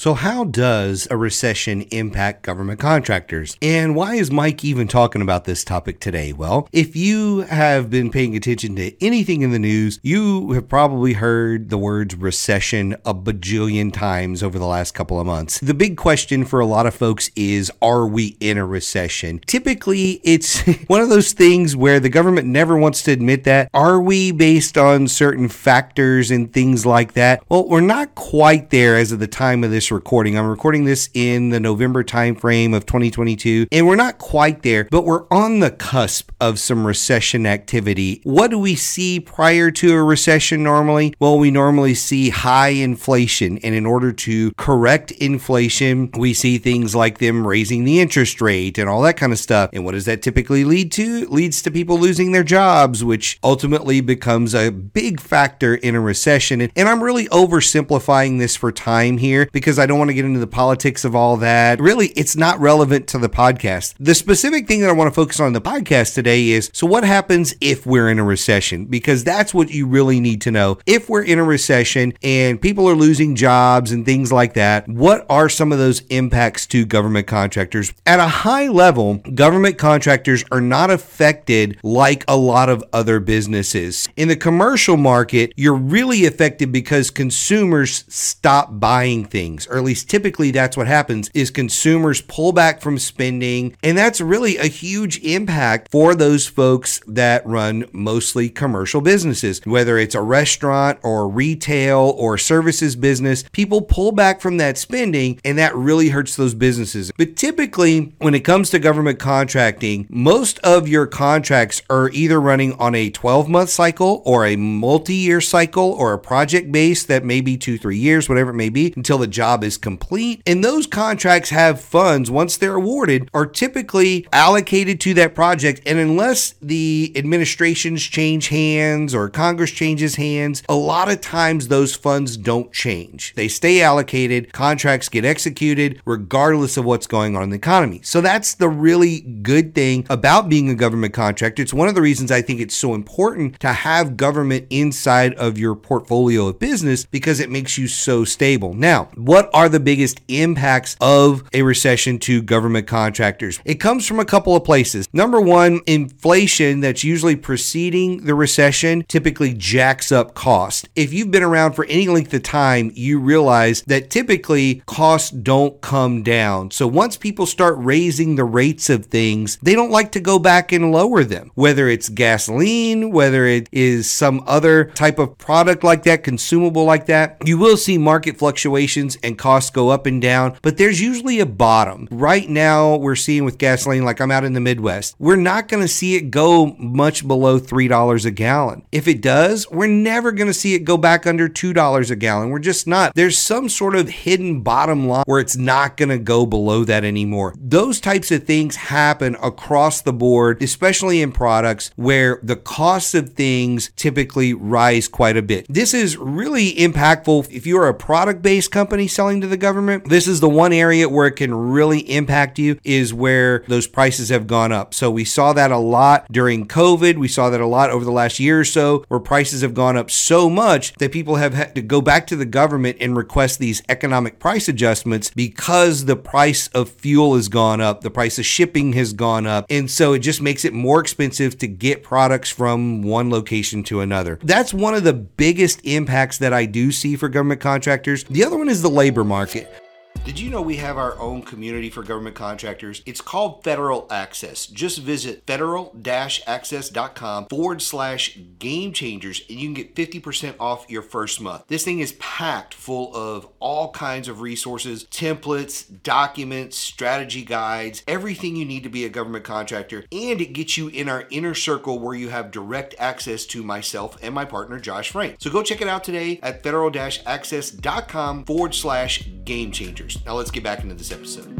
So, how does a recession impact government contractors? And why is Mike even talking about this topic today? Well, if you have been paying attention to anything in the news, you have probably heard the words recession a bajillion times over the last couple of months. The big question for a lot of folks is are we in a recession? Typically, it's one of those things where the government never wants to admit that. Are we based on certain factors and things like that? Well, we're not quite there as of the time of this recording. I'm recording this in the November timeframe of 2022, and we're not quite there, but we're on the cusp of some recession activity. What do we see prior to a recession normally? Well, we normally see high inflation, and in order to correct inflation, we see things like them raising the interest rate and all that kind of stuff. And what does that typically lead to? It leads to people losing their jobs, which ultimately becomes a big factor in a recession. And I'm really oversimplifying this for time here because I don't want to get into the politics of all that. Really, it's not relevant to the podcast. The specific thing that I want to focus on in the podcast today is so what happens if we're in a recession? Because that's what you really need to know. If we're in a recession and people are losing jobs and things like that, what are some of those impacts to government contractors? At a high level, government contractors are not affected like a lot of other businesses. In the commercial market, you're really affected because consumers stop buying things or at least typically that's what happens is consumers pull back from spending and that's really a huge impact for those folks that run mostly commercial businesses whether it's a restaurant or retail or services business. People pull back from that spending and that really hurts those businesses. But typically when it comes to government contracting most of your contracts are either running on a 12 month cycle or a multi-year cycle or a project base that may be two three years whatever it may be until the job job is complete. And those contracts have funds, once they're awarded, are typically allocated to that project. And unless the administrations change hands or Congress changes hands, a lot of times those funds don't change. They stay allocated, contracts get executed regardless of what's going on in the economy. So that's the really good thing about being a government contractor. It's one of the reasons I think it's so important to have government inside of your portfolio of business because it makes you so stable. Now, what are the biggest impacts of a recession to government contractors? It comes from a couple of places. Number one, inflation that's usually preceding the recession typically jacks up cost. If you've been around for any length of time, you realize that typically costs don't come down. So once people start raising the rates of things, they don't like to go back and lower them. Whether it's gasoline, whether it is some other type of product like that, consumable like that, you will see market fluctuations and costs go up and down, but there's usually a bottom. Right now, we're seeing with gasoline, like I'm out in the Midwest, we're not going to see it go much below $3 a gallon. If it does, we're never going to see it go back under $2 a gallon. We're just not. There's some sort of hidden bottom line where it's not going to go below that anymore. Those types of things happen across the board, especially in products where the costs of things typically rise quite a bit. This is really impactful if you're a product based company selling selling to the government, this is the one area where it can really impact you is where those prices have gone up. So we saw that a lot during COVID. We saw that a lot over the last year or so where prices have gone up so much that people have had to go back to the government and request these economic price adjustments because the price of fuel has gone up, the price of shipping has gone up. And so it just makes it more expensive to get products from one location to another. That's one of the biggest impacts that I do see for government contractors. The other one is the labor labor market. Did you know we have our own community for government contractors? It's called Federal Access. Just visit federal access.com forward slash game changers and you can get 50% off your first month. This thing is packed full of all kinds of resources, templates, documents, strategy guides, everything you need to be a government contractor. And it gets you in our inner circle where you have direct access to myself and my partner, Josh Frank. So go check it out today at federal access.com forward slash game changers. Now let's get back into this episode.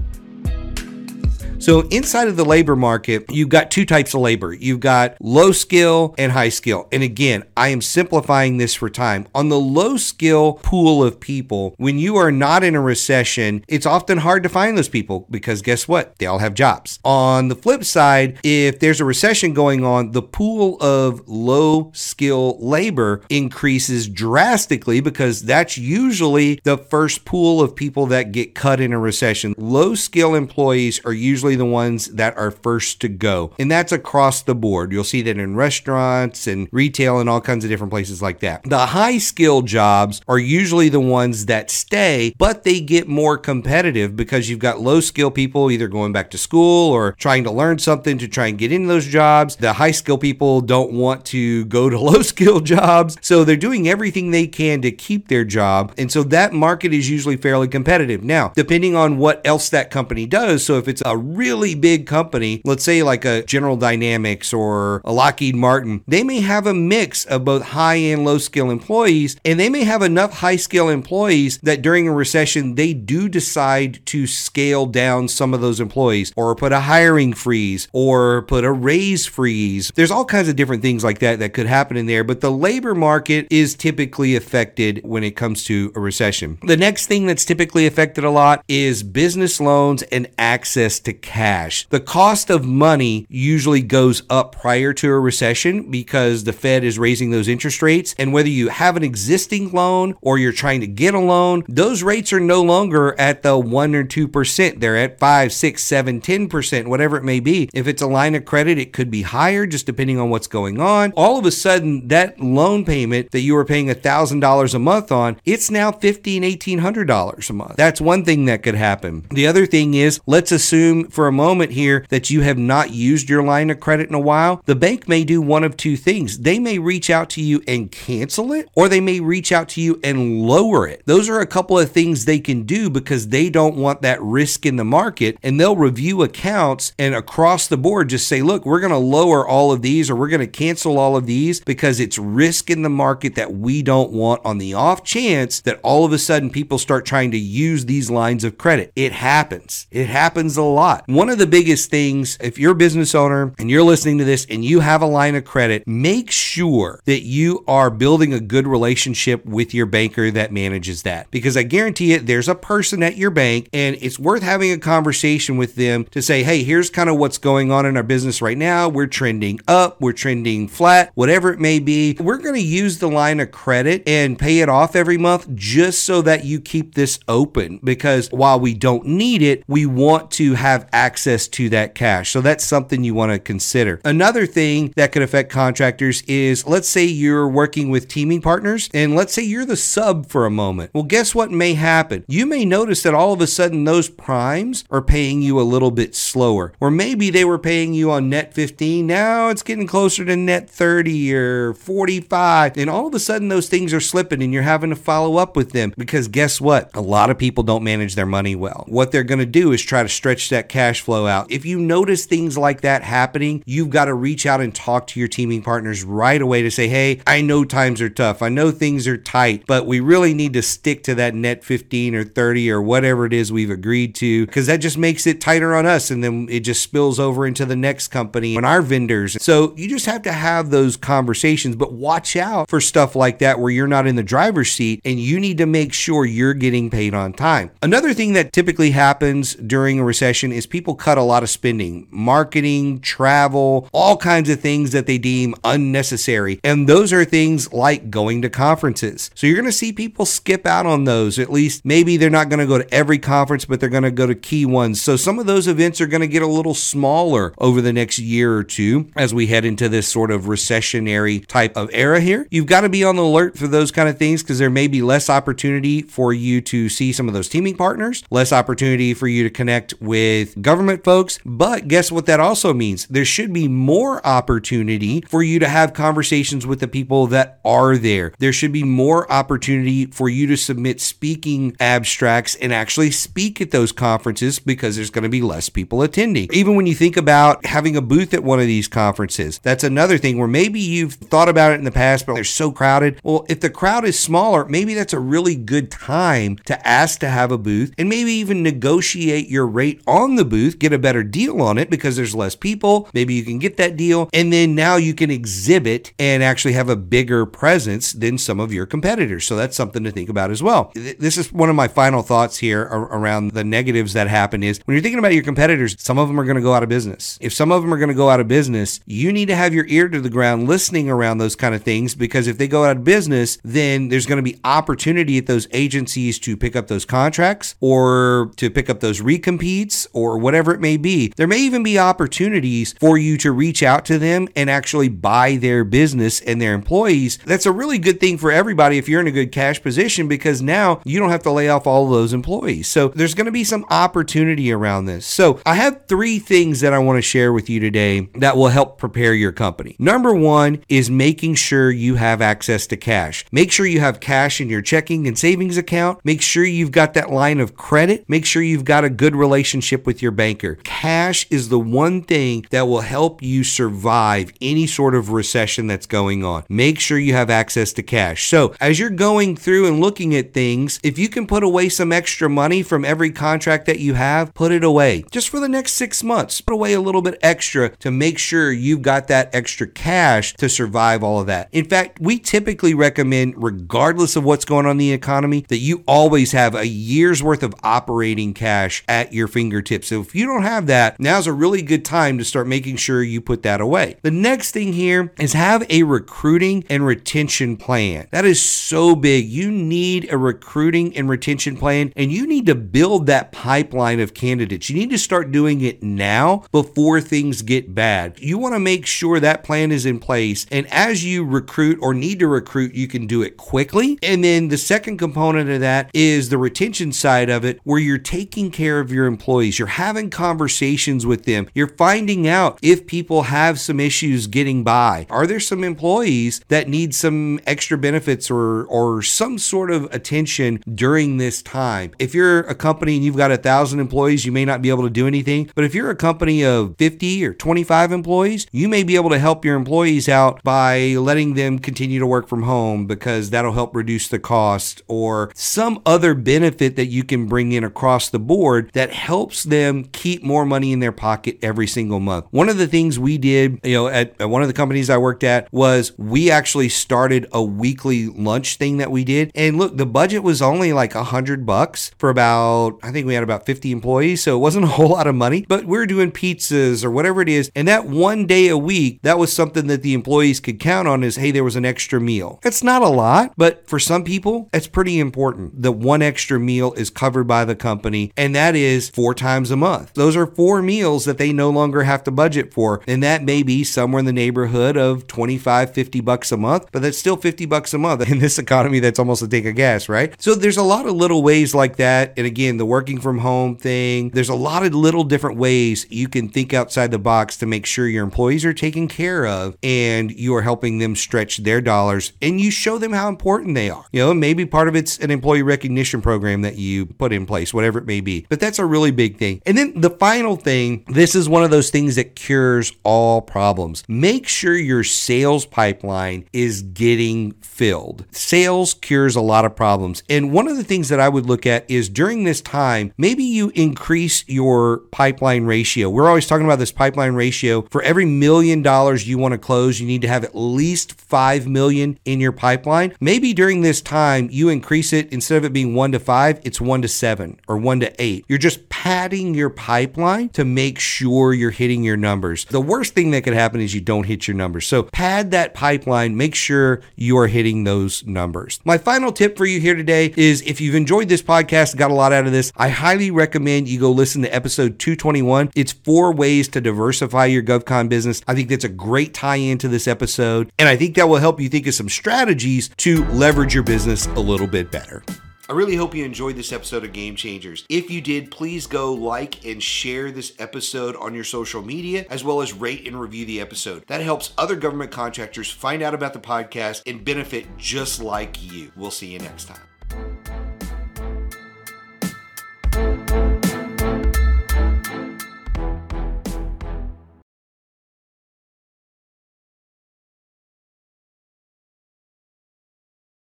So, inside of the labor market, you've got two types of labor you've got low skill and high skill. And again, I am simplifying this for time. On the low skill pool of people, when you are not in a recession, it's often hard to find those people because guess what? They all have jobs. On the flip side, if there's a recession going on, the pool of low skill labor increases drastically because that's usually the first pool of people that get cut in a recession. Low skill employees are usually the ones that are first to go. And that's across the board. You'll see that in restaurants and retail and all kinds of different places like that. The high skill jobs are usually the ones that stay, but they get more competitive because you've got low skill people either going back to school or trying to learn something to try and get into those jobs. The high skill people don't want to go to low skill jobs. So they're doing everything they can to keep their job. And so that market is usually fairly competitive. Now, depending on what else that company does, so if it's a really big company, let's say like a General Dynamics or a Lockheed Martin, they may have a mix of both high and low skill employees, and they may have enough high skill employees that during a recession, they do decide to scale down some of those employees or put a hiring freeze or put a raise freeze. There's all kinds of different things like that that could happen in there, but the labor market is typically affected when it comes to a recession. The next thing that's typically affected a lot is business loans and access to cash. The cost of money usually goes up prior to a recession because the Fed is raising those interest rates. And whether you have an existing loan or you're trying to get a loan, those rates are no longer at the 1 or 2%. They're at 5, 6, 7, 10%, whatever it may be. If it's a line of credit, it could be higher just depending on what's going on. All of a sudden, that loan payment that you were paying $1,000 a month on, it's now $1,500, $1,800 a month. That's one thing that could happen. The other thing is, let's assume for a moment here that you have not used your line of credit in a while. The bank may do one of two things. They may reach out to you and cancel it, or they may reach out to you and lower it. Those are a couple of things they can do because they don't want that risk in the market and they'll review accounts and across the board just say, look, we're going to lower all of these or we're going to cancel all of these because it's risk in the market that we don't want on the off chance that all of a sudden people start trying to use these lines of credit. It happens. It happens a lot. One of the biggest things, if you're a business owner and you're listening to this and you have a line of credit, make sure that you are building a good relationship with your banker that manages that. Because I guarantee it, there's a person at your bank and it's worth having a conversation with them to say, hey, here's kind of what's going on in our business right now. We're trending up, we're trending flat, whatever it may be. We're going to use the line of credit and pay it off every month just so that you keep this open. Because while we don't need it, we want to have access to that cash. So that's something you want to consider. Another thing that could affect contractors is let's say you're working with teaming partners and let's say you're the sub for a moment. Well, guess what may happen? You may notice that all of a sudden those primes are paying you a little bit slower. Or maybe they were paying you on net 15. Now it's getting closer to net 30 or 45. And all of a sudden those things are slipping and you're having to follow up with them because guess what? A lot of people don't manage their money well. What they're going to do is try to stretch that cash flow out. If you notice things like that happening, you've got to reach out and talk to your teaming partners right away to say, hey, I know times are tough. I know things are tight, but we really need to stick to that net 15 or 30 or whatever it is we've agreed to because that just makes it tighter on us. And then it just spills over into the next company and our vendors. So you just have to have those conversations, but watch out for stuff like that where you're not in the driver's seat and you need to make sure you're getting paid on time. Another thing that typically happens during a recession is people cut a lot of spending, marketing, travel, all kinds of things that they deem unnecessary. And those are things like going to conferences. So you're going to see people skip out on those. At least maybe they're not going to go to every conference, but they're going to go to key ones. So some of those events are going to get a little smaller over the next year or two as we head into this sort of recessionary type of era here. You've got to be on the alert for those kind of things because there may be less opportunity for you to see some of those teaming partners, less opportunity for you to connect with government folks. But guess what that also means? There should be more opportunity for you to have conversations with the people that are there. There should be more opportunity for you to submit speaking abstracts and actually speak at those conferences because there's going to be less people attending. Even when you think about having a booth at one of these conferences, that's another thing where maybe you've thought about it in the past, but they're so crowded. Well, if the crowd is smaller, maybe that's a really good time to ask to have a booth and maybe even negotiate your rate on the booth, get a better deal on it because there's less people. Maybe you can get that deal. And then now you can exhibit and actually have a bigger presence than some of your competitors. So that's something to think about as well. This is one of my final thoughts here around the negatives that happen is when you're thinking about your competitors, some of them are going to go out of business. If some of them are going to go out of business, you need to have your ear to the ground listening around those kind of things because if they go out of business, then there's going to be opportunity at those agencies to pick up those contracts or to pick up those recompetes or whatever it may be. There may even be opportunities for you to reach out to them and actually buy their business and their employees. That's a really good thing for everybody if you're in a good cash position because now you don't have to lay off all of those employees. So there's going to be some opportunity around this. So I have three things that I want to share with you today that will help prepare your company. Number one is making sure you have access to cash. Make sure you have cash in your checking and savings account. Make sure you've got that line of credit. Make sure you've got a good relationship with your banker. Cash is the one thing that will help you survive any sort of recession that's going on. Make sure you have access to cash. So, as you're going through and looking at things, if you can put away some extra money from every contract that you have, put it away just for the next six months. Put away a little bit extra to make sure you've got that extra cash to survive all of that. In fact, we typically recommend, regardless of what's going on in the economy, that you always have a year's worth of operating cash at your fingertips. So if you don't have that, now's a really good time to start making sure you put that away. The next thing here is have a recruiting and retention plan. That is so big. You need a recruiting and retention plan, and you need to build that pipeline of candidates. You need to start doing it now before things get bad. You want to make sure that plan is in place. And as you recruit or need to recruit, you can do it quickly. And then the second component of that is the retention side of it, where you're taking care of your employees. You're having conversations with them. You're finding out if people have some issues getting by. Are there some employees that need some extra benefits or, or some sort of attention during this time? If you're a company and you've got a thousand employees, you may not be able to do anything. But if you're a company of 50 or 25 employees, you may be able to help your employees out by letting them continue to work from home because that'll help reduce the cost or some other benefit that you can bring in across the board that helps them keep more money in their pocket every single month. One of the things we did, you know, at, at one of the companies I worked at was we actually started a weekly lunch thing that we did. And look, the budget was only like a hundred bucks for about, I think we had about 50 employees. So it wasn't a whole lot of money, but we are doing pizzas or whatever it is. And that one day a week, that was something that the employees could count on is, hey, there was an extra meal. It's not a lot, but for some people, it's pretty important. The one extra meal is covered by the company, and that is four times a month. Those are four meals that they no longer have to budget for. And that may be somewhere in the neighborhood of 25, 50 bucks a month, but that's still 50 bucks a month. In this economy, that's almost a tank of gas, right? So there's a lot of little ways like that. And again, the working from home thing, there's a lot of little different ways you can think outside the box to make sure your employees are taken care of and you are helping them stretch their dollars and you show them how important they are. You know, maybe part of it's an employee recognition program that you put in place, whatever it may be. But that's a really big thing. And then the final thing, this is one of those things that cures all problems. Make sure your sales pipeline is getting filled. Sales cures a lot of problems. And one of the things that I would look at is during this time, maybe you increase your pipeline ratio. We're always talking about this pipeline ratio. For every million dollars you want to close, you need to have at least 5 million in your pipeline. Maybe during this time you increase it instead of it being 1 to 5, it's 1 to 7 or 1 to 8. You're just padding your pipeline to make sure you're hitting your numbers. The worst thing that could happen is you don't hit your numbers. So pad that pipeline, make sure you are hitting those numbers. My final tip for you here today is if you've enjoyed this podcast, got a lot out of this, I highly recommend you go listen to episode 221. It's four ways to diversify your GovCon business. I think that's a great tie in to this episode. And I think that will help you think of some strategies to leverage your business a little bit better. I really hope you enjoyed this episode of Game Changers. If you did, please go like and share this episode on your social media, as well as rate and review the episode. That helps other government contractors find out about the podcast and benefit just like you. We'll see you next time.